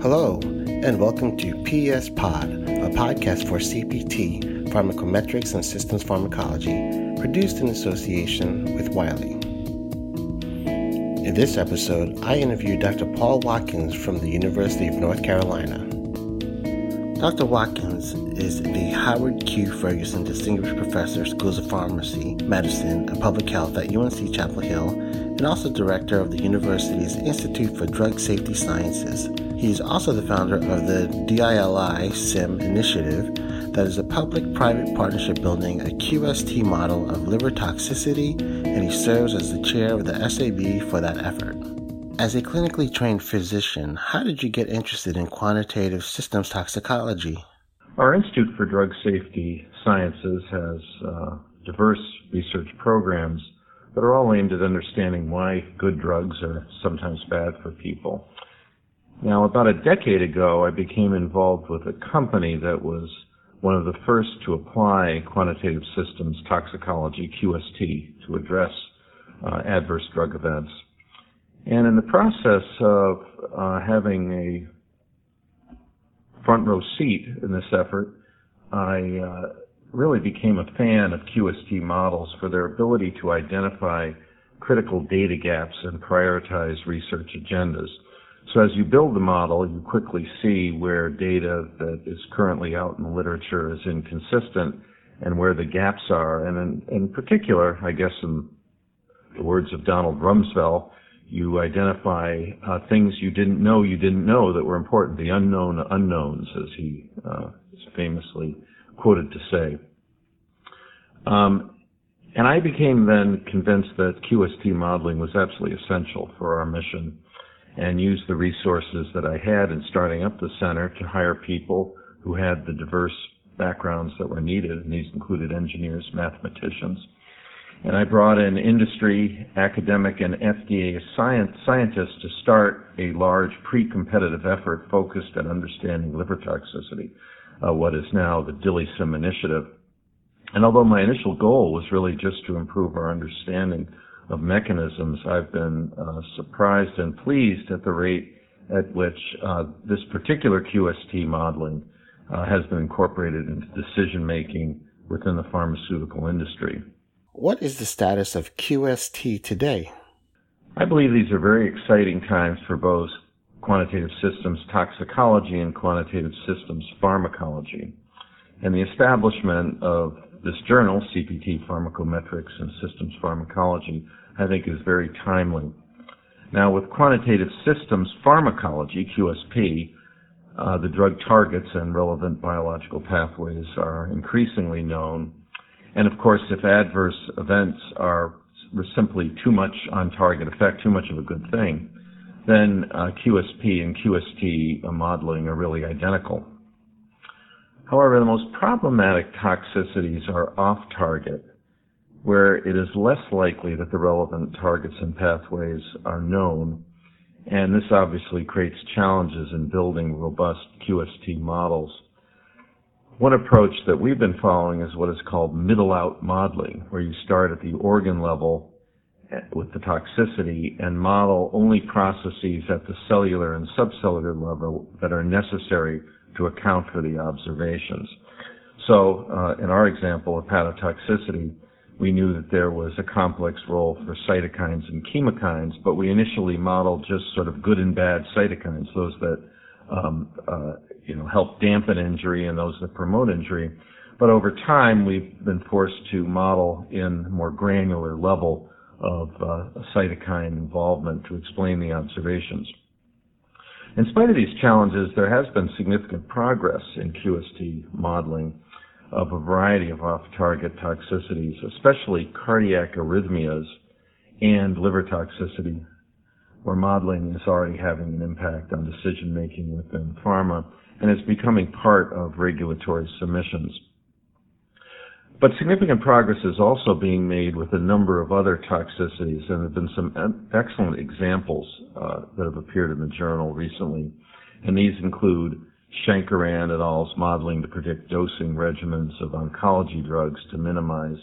Hello, and welcome to PS Pod, a podcast for CPT, Pharmacometrics and Systems Pharmacology, produced in association with Wiley. In this episode, I interview Dr. Paul Watkins from the University of North Carolina. Dr. Watkins is the Howard Q. Ferguson Distinguished Professor, Schools of Pharmacy, Medicine, and Public Health at UNC Chapel Hill, and also director of the university's Institute for Drug Safety Sciences. He is also the founder of the DILIsym initiative, that is a public private partnership building a QST model of liver toxicity, and he serves as the chair of the SAB for that effort. As a clinically trained physician, how did you get interested in quantitative systems toxicology? Our Institute for Drug Safety Sciences has uh, diverse research programs that are all aimed at understanding why good drugs are sometimes bad for people. Now, about a decade ago, I became involved with a company that was one of the first to apply quantitative systems toxicology, QST, to address uh, adverse drug events. And in the process of uh, having a front row seat in this effort, I uh, really became a fan of QST models for their ability to identify critical data gaps and prioritize research agendas. So as you build the model, you quickly see where data that is currently out in the literature is inconsistent and where the gaps are. And in, in particular, I guess in the words of Donald Rumsfeld, you identify uh, things you didn't know you didn't know that were important, the unknown unknowns, as he uh, is famously quoted to say. Um, and I became then convinced that QST modeling was absolutely essential for our mission and used the resources that I had in starting up the center to hire people who had the diverse backgrounds that were needed, and these included engineers, mathematicians, and I brought in industry, academic, and FDA science, scientists to start a large pre-competitive effort focused at understanding liver toxicity, uh, what is now the DILIsym initiative. And although my initial goal was really just to improve our understanding of mechanisms, I've been uh, surprised and pleased at the rate at which uh, this particular QST modeling uh, has been incorporated into decision making within the pharmaceutical industry. What is the status of QST today? I believe these are very exciting times for both quantitative systems toxicology and quantitative systems pharmacology. And the establishment of this journal, CPT Pharmacometrics and Systems Pharmacology, I think is very timely. Now, with quantitative systems pharmacology, QSP, uh, the drug targets and relevant biological pathways are increasingly known and of course, if adverse events are simply too much on target effect, too much of a good thing, then uh, QSP and QST modeling are really identical. However, the most problematic toxicities are off target, where it is less likely that the relevant targets and pathways are known, and this obviously creates challenges in building robust QST models. One approach that we've been following is what is called middle out modeling, where you start at the organ level with the toxicity and model only processes at the cellular and subcellular level that are necessary to account for the observations. So, uh, in our example of hepatotoxicity, we knew that there was a complex role for cytokines and chemokines, but we initially modeled just sort of good and bad cytokines, those that um, uh, you know, help dampen injury and those that promote injury. But over time, we've been forced to model in more granular level of uh, cytokine involvement to explain the observations. In spite of these challenges, there has been significant progress in QST modeling of a variety of off-target toxicities, especially cardiac arrhythmias and liver toxicity, where modeling is already having an impact on decision making within pharma and is becoming part of regulatory submissions. But significant progress is also being made with a number of other toxicities, and there have been some excellent examples uh, that have appeared in the journal recently. And these include Shankaran et al.'s modeling to predict dosing regimens of oncology drugs to minimize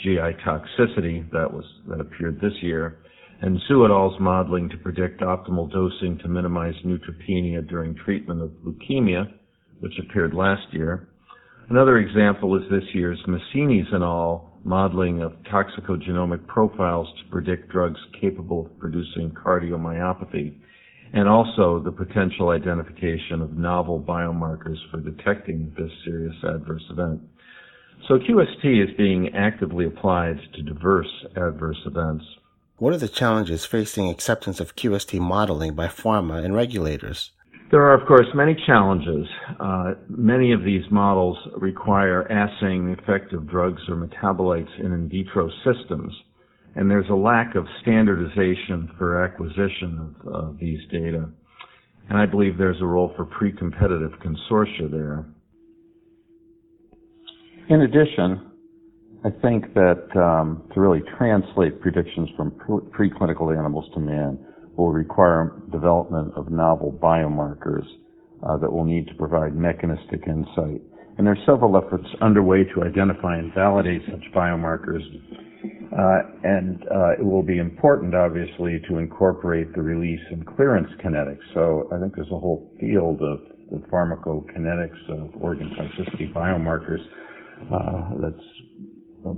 GI toxicity that was that appeared this year, and al.'s modeling to predict optimal dosing to minimize neutropenia during treatment of leukemia, which appeared last year. Another example is this year's Massini's et al. modeling of toxicogenomic profiles to predict drugs capable of producing cardiomyopathy, and also the potential identification of novel biomarkers for detecting this serious adverse event. So QST is being actively applied to diverse adverse events. What are the challenges facing acceptance of QST modeling by pharma and regulators? There are, of course, many challenges. Uh, many of these models require assaying the effect of drugs or metabolites in in vitro systems, and there's a lack of standardization for acquisition of uh, these data. And I believe there's a role for pre-competitive consortia there. In addition, I think that um, to really translate predictions from preclinical animals to man will require development of novel biomarkers uh, that will need to provide mechanistic insight. And there are several efforts underway to identify and validate such biomarkers. Uh, and uh, it will be important, obviously, to incorporate the release and clearance kinetics. So I think there's a whole field of the pharmacokinetics of organ toxicity biomarkers uh, that's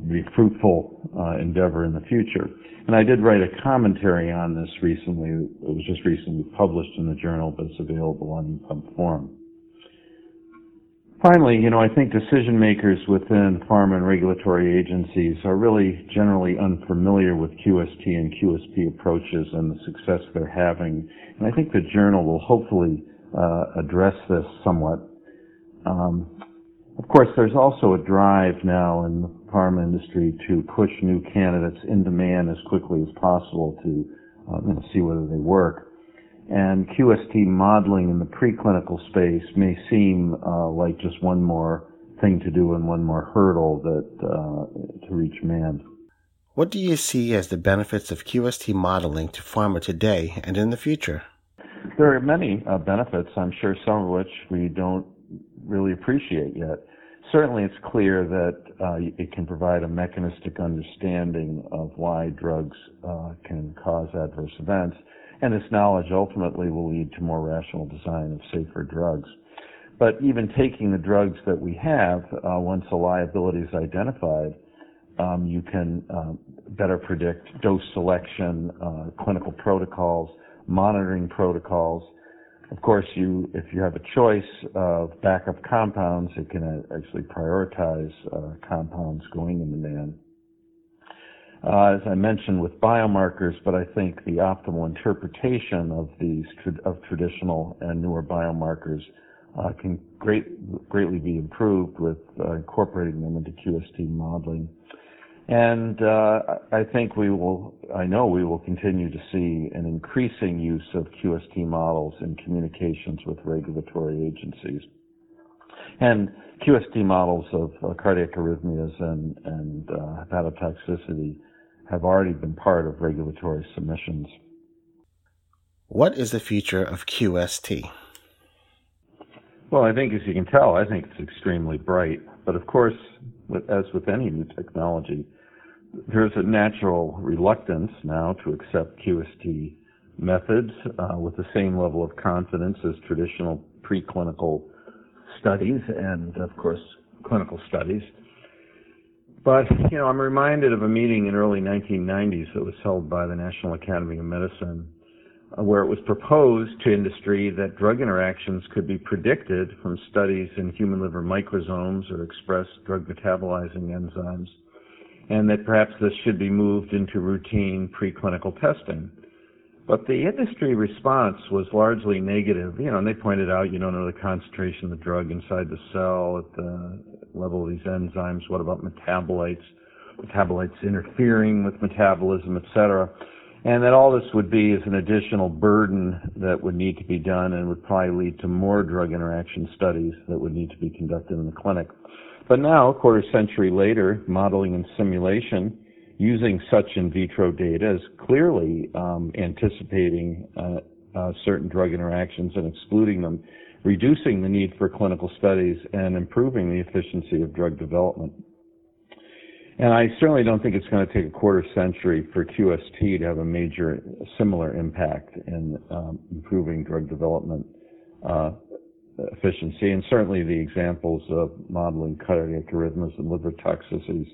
be fruitful uh, endeavor in the future. And I did write a commentary on this recently. It was just recently published in the journal, but it's available on EPUB Forum. Finally, you know, I think decision makers within pharma and regulatory agencies are really generally unfamiliar with QST and QSP approaches and the success they're having. And I think the journal will hopefully uh, address this somewhat. Um, of course, there's also a drive now in the pharma industry to push new candidates into man as quickly as possible to uh, you know, see whether they work. And QST modeling in the preclinical space may seem uh, like just one more thing to do and one more hurdle that uh, to reach man. What do you see as the benefits of QST modeling to pharma today and in the future? There are many uh, benefits, I'm sure some of which we don't really appreciate yet. Certainly, it's clear that uh, it can provide a mechanistic understanding of why drugs uh, can cause adverse events, and this knowledge ultimately will lead to more rational design of safer drugs. But even taking the drugs that we have, uh, once a liability is identified, um, you can uh, better predict dose selection, uh, clinical protocols, monitoring protocols, of course, you if you have a choice of backup compounds, it can uh, actually prioritize uh, compounds going in the man. Uh, as I mentioned with biomarkers, but I think the optimal interpretation of these of traditional and newer biomarkers uh, can great, greatly be improved with uh, incorporating them into QST modeling. And uh, I think we will, I know we will continue to see an increasing use of QST models in communications with regulatory agencies. And QST models of uh, cardiac arrhythmias and, and uh, hepatotoxicity have already been part of regulatory submissions. What is the future of QST? Well, I think, as you can tell, I think it's extremely bright. But of course, as with any new technology, there's a natural reluctance now to accept QST methods uh, with the same level of confidence as traditional preclinical studies and, of course, clinical studies. But, you know, I'm reminded of a meeting in early 1990s that was held by the National Academy of Medicine uh, where it was proposed to industry that drug interactions could be predicted from studies in human liver microsomes or expressed drug metabolizing enzymes and that perhaps this should be moved into routine preclinical testing. But the industry response was largely negative. You know, and they pointed out you don't know the concentration of the drug inside the cell at the level of these enzymes. What about metabolites? Metabolites interfering with metabolism, et cetera. And that all this would be is an additional burden that would need to be done and would probably lead to more drug interaction studies that would need to be conducted in the clinic. But now, a quarter century later, modeling and simulation using such in vitro data is clearly um, anticipating uh, uh, certain drug interactions and excluding them, reducing the need for clinical studies and improving the efficiency of drug development. And I certainly don't think it's going to take a quarter century for QST to have a major similar impact in um, improving drug development uh, efficiency. And certainly the examples of modeling cardiac arrhythmias and liver toxicities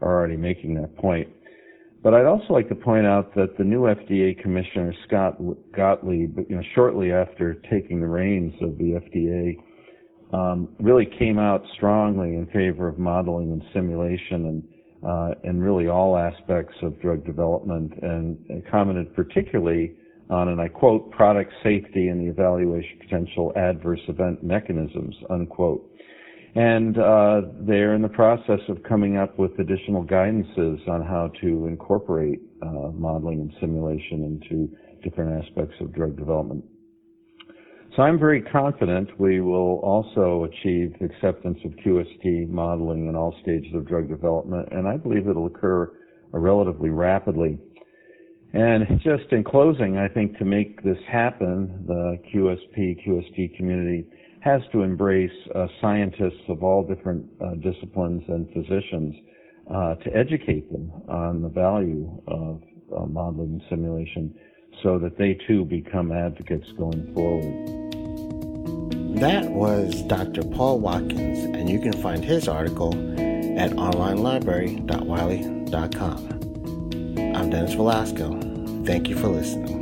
are already making that point. But I'd also like to point out that the new FDA Commissioner Scott Gottlieb, you know, shortly after taking the reins of the FDA, um, really came out strongly in favor of modeling and simulation and uh, in really all aspects of drug development, and, and commented particularly on, and I quote, product safety and the evaluation potential adverse event mechanisms, unquote. And uh, they're in the process of coming up with additional guidances on how to incorporate uh, modeling and simulation into different aspects of drug development. So I'm very confident we will also achieve acceptance of QST modeling in all stages of drug development, and I believe it'll occur relatively rapidly. And just in closing, I think to make this happen, the QSP, QST community has to embrace uh, scientists of all different uh, disciplines and physicians uh, to educate them on the value of uh, modeling and simulation so that they too become advocates going forward. That was Dr. Paul Watkins, and you can find his article at onlinelibrary.wiley.com. I'm Dennis Velasco. Thank you for listening.